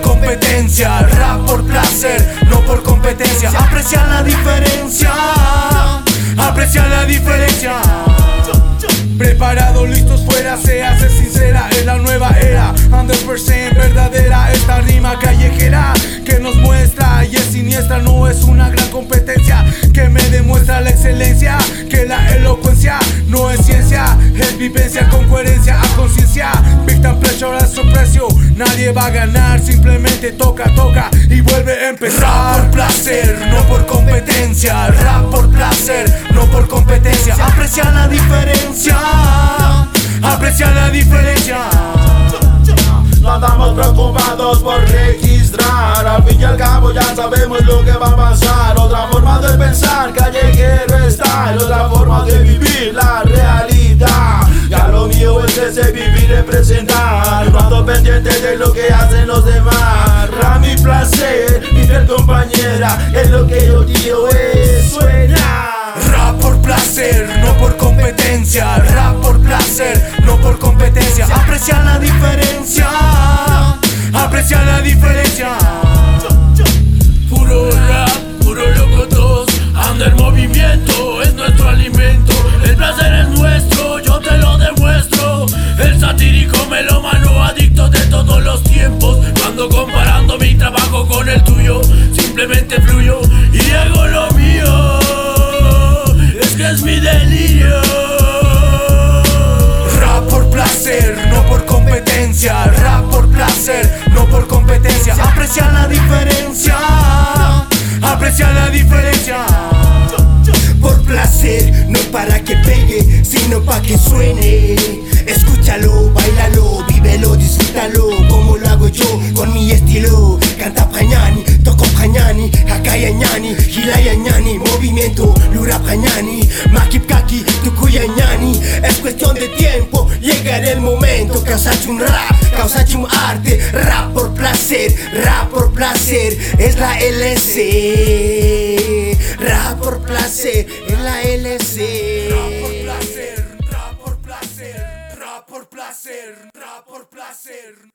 competencia, rap por placer, no por competencia. Aprecia la diferencia, aprecia la diferencia. Preparados, listos fuera, se hace sincera en la nueva era. 100% verdadera esta rima callejera que nos muestra y es siniestra, no es una gran competencia que me demuestra la excelencia. Que la elocuencia no es ciencia, es vivencia con coherencia a conciencia. Big time nadie va a ganar, simplemente toca, toca y vuelve a empezar. Rap por placer, no por competencia. Rap por placer, no por competencia. Aprecia la diferencia, aprecia la diferencia. No andamos preocupados por registrar Al fin y al cabo ya sabemos lo que pendiente de lo que hacen los demás Ra mi placer, mi fiel compañera Es lo que yo digo es suena Rap por placer, no por competencia. Rap por placer, no por competencia. Aprecia la diferencia. Aprecia la diferencia. Y hago lo mío. Es que es mi delirio. Rap por placer, no por competencia. Rap por placer, no por competencia. Aprecia la diferencia. Aprecia la diferencia. Por placer, no para que pegue, sino para que suene. Escúchalo, bailalo, vívelo, disfrútalo, como lo hago yo con mi estilo. Canta pañani, ñani, hilaya ñani, movimiento, lura pañani, makip kaki, tukuya ñani. Es cuestión de tiempo, llegará el momento. Causache un rap, causache un arte, rap por placer, rap por placer, es la LC. Rap por placer, es la LC. Rap por placer, rap por placer, rap por placer, rap por placer.